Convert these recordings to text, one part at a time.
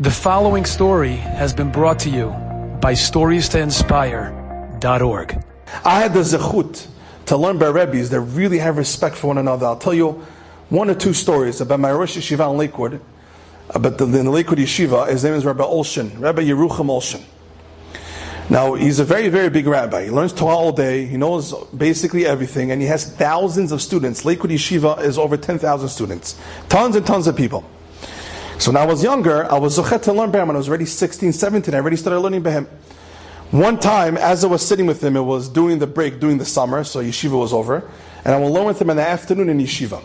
The following story has been brought to you by StoriesToInspire.org. I had the zechut to learn by rabbis that really have respect for one another. I'll tell you one or two stories about my Rosh Yeshiva in Lakewood, about the, in the Lakewood Yeshiva. His name is Rabbi Olshin, Rabbi Yerucham Olshin. Now, he's a very, very big rabbi. He learns Torah all day. He knows basically everything, and he has thousands of students. Lakewood Yeshiva is over 10,000 students. Tons and tons of people. So when I was younger, I was zochet to learn Behem. When I was already 16, 17, I already started learning Behem. One time, as I was sitting with him, it was during the break, during the summer, so yeshiva was over, and I will learn with him in the afternoon in yeshiva.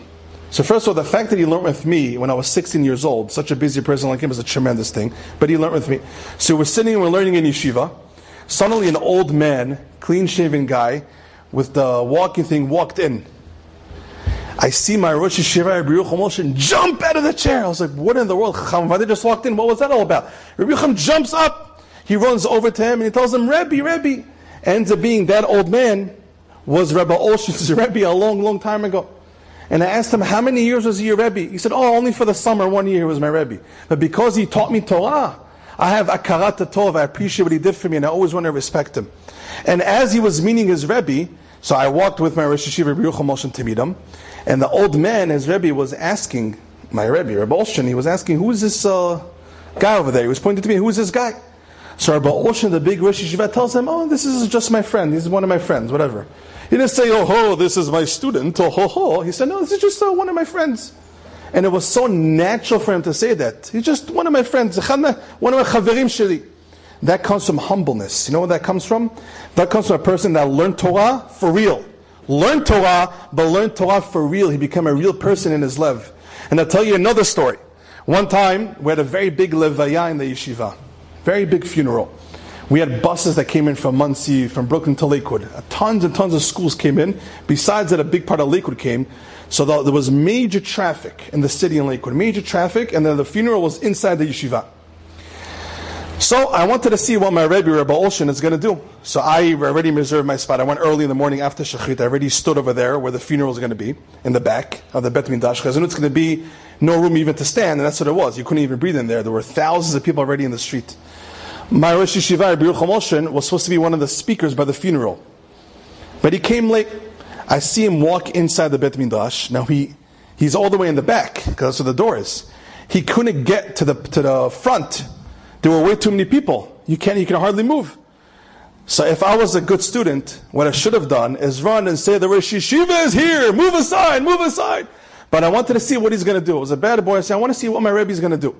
So first of all, the fact that he learned with me when I was 16 years old, such a busy person like him, is a tremendous thing. But he learned with me. So we're sitting and we're learning in yeshiva. Suddenly, an old man, clean-shaven guy, with the walking thing, walked in. I see my Rosh Yeshiva, Rabbi Yerucham Moshe, jump out of the chair. I was like, what in the world? Chacham Vadir just walked in. What was that all about? Rabbi Yerucham jumps up. He runs over to him and he tells him, Rebbe, Rebbe. Ends up being that old man was Rabbi Olshin's Rebbe a long, long time ago. And I asked him, how many years was he your Rebbe? He said, oh, only for the summer, one year he was my Rebbe. But because he taught me Torah, I have akarat tov. I appreciate what he did for me and I always want to respect him. And as he was meeting his Rebbe, so I walked with my Rosh Yerucham Moshe, to meet him. And the old man, his Rebbe, was asking, my Rebbe, Rabbi Olshin, he was asking, who is this uh, guy over there? He was pointing to me, who is this guy? So Rabbi Olshin, the big Rosh Yeshiva, tells him, oh, this is just my friend. This is one of my friends, whatever. He didn't say, oh ho, this is my student, oh ho ho. He said, no, this is just uh, one of my friends. And it was so natural for him to say that. He's just one of my friends, one of my chaverim sheli. That comes from humbleness. You know where that comes from? That comes from a person that learned Torah for real. Learned Torah, but learned Torah for real. He became a real person in his lev. And I'll tell you another story. One time, we had a very big levaya in the yeshiva. Very big funeral. We had buses that came in from Monsey, from Brooklyn to Lakewood. Uh, tons and tons of schools came in. Besides that, a big part of Lakewood came. So there was major traffic in the city in Lakewood. Major traffic, and then the funeral was inside the yeshiva. So I wanted to see what my Rebbe, Rebbe Olshin, is going to do. So I already reserved my spot. I went early in the morning after Shachrit. I already stood over there where the funeral is going to be, in the back of the Bet Midrash. Because it's going to be no room even to stand, and that's what it was. You couldn't even breathe in there. There were thousands of people already in the street. My Rosh Yeshiva, Rebbe Olshin, was supposed to be one of the speakers by the funeral. But he came late. I see him walk inside the Bet Midrash. Now he, he's all the way in the back, because that's where the door is. He couldn't get to the, to the front there were way too many people. You can't, you can hardly move. So if I was a good student, what I should have done is run and say, the Rosh Yeshiva is here, move aside, move aside. But I wanted to see what he's going to do. It was a bad boy. I said, I want to see what my Rebbe is going to do.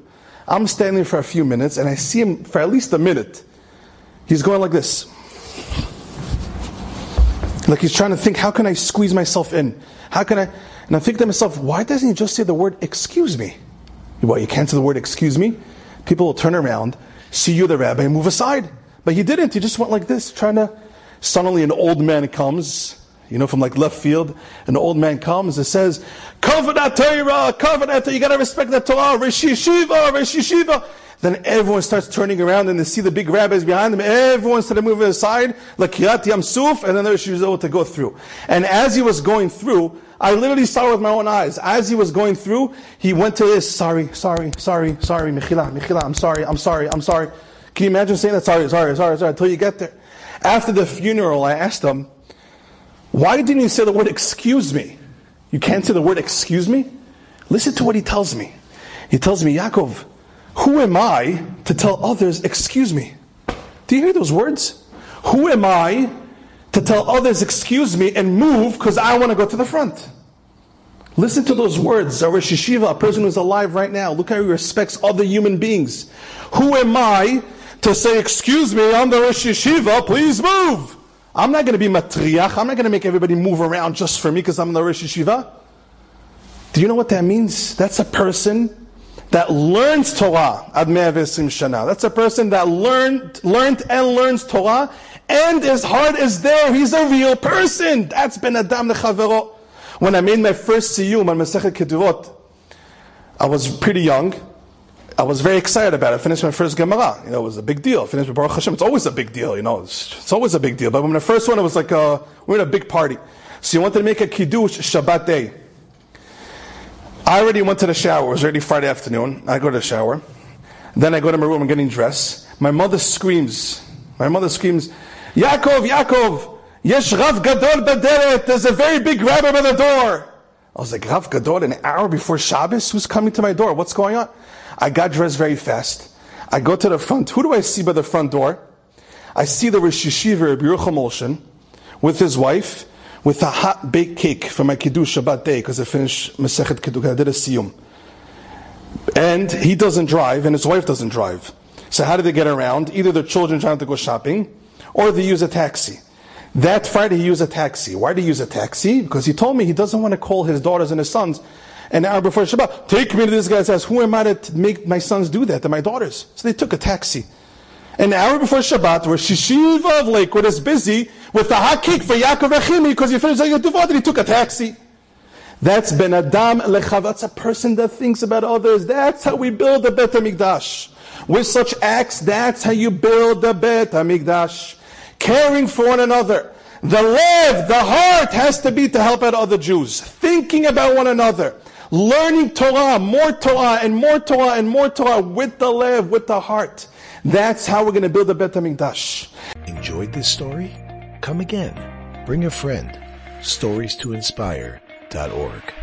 I'm standing for a few minutes and I see him for at least a minute. He's going like this. Like he's trying to think, how can I squeeze myself in? How can I? And I think to myself, why doesn't he just say the word excuse me? Well, you can't say the word excuse me? People will turn around, see you, the rabbi, and move aside. But he didn't. He just went like this, trying to. Suddenly, an old man comes, you know, from like left field. An old man comes and says, Cover that Torah, cover that Torah. You got to respect that Torah. Rosh Yeshiva, Rosh Yeshiva. Then everyone starts turning around and they see the big rabbis behind them. Everyone started moving aside, like Kriat Yam Suf, and then the Rishi was able to go through. And as he was going through, I literally saw it with my own eyes. As he was going through, he went to this, sorry, sorry, sorry, sorry, Mechila, Mechila, I'm sorry, I'm sorry, I'm sorry. Can you imagine saying that? Sorry, sorry, sorry, sorry, until you get there. After the funeral, I asked him, why didn't you say the word excuse me? You can't say the word excuse me? Listen to what he tells me. He tells me, Yaakov, who am I to tell others, excuse me? Do you hear those words? Who am I to tell others, excuse me, and move because I want to go to the front. Listen to those words. A Rosh Yeshiva, a person who's alive right now, look how he respects other human beings. Who am I to say, excuse me, I'm the Rosh please move? I'm not going to be matriach. I'm not going to make everybody move around just for me because I'm the Rosh Yeshiva. Do you know what that means? That's a person that learns Torah ad shana. That's a person that learned, learned and learns Torah and his heart is there. He's a real person. That's Ben Adam Lechavero. When I made my first siyum on Masechet Ketuvot, I was pretty young. I was very excited about it. I finished my first Gemara. You know, it was a big deal. I finished with Baruch Hashem. It's always a big deal, you know. It's, it's always a big deal. But when the first one, it was like, a, we are in a big party. So you wanted to make a Kiddush Shabbat day. I already went to the shower. It was already Friday afternoon. I go to the shower. Then I go to my room, I'm getting dressed. My mother screams. My mother screams, Yaakov, Yaakov, Yesh Rav Gadol Baderet, there's a very big rabbi by the door. I was like, Rav Gadol, an hour before Shabbos? Who's coming to my door? What's going on? I got dressed very fast. I go to the front. Who do I see by the front door? I see the Rosh Yeshiva, Yerucham with his wife, with a hot baked cake for my Kiddush Shabbat day, because I finished Masechet Kiddush, I did a Siyum. And he doesn't drive, and his wife doesn't drive. So how do they get around? Either their children trying to go shopping, or they use a taxi. That Friday he used a taxi. Why did he use a taxi? Because he told me he doesn't want to call his daughters and his sons an hour before Shabbat. Take me to this guy's house. Who am I to make my sons do that? They're my daughters. So they took a taxi. An hour before Shabbat, where Shishiva of Lakewood is busy with the hot cake for Yaakov Echimi because he finished Zayat Tuvot and he took a taxi. That's Ben Adam Lechav. That's a person that thinks about others. That's how we build the Bet HaMikdash. With such acts, that's how you build the Bet HaMikdash. Caring for one another. The love, the heart has to be to help out other Jews. Thinking about one another. Learning Torah, more Torah and more Torah and more Torah with the love, with the heart. That's how we're going to build the Bet HaMikdash. Enjoyed this story? Come again. Bring a friend. Stories to inspire.org.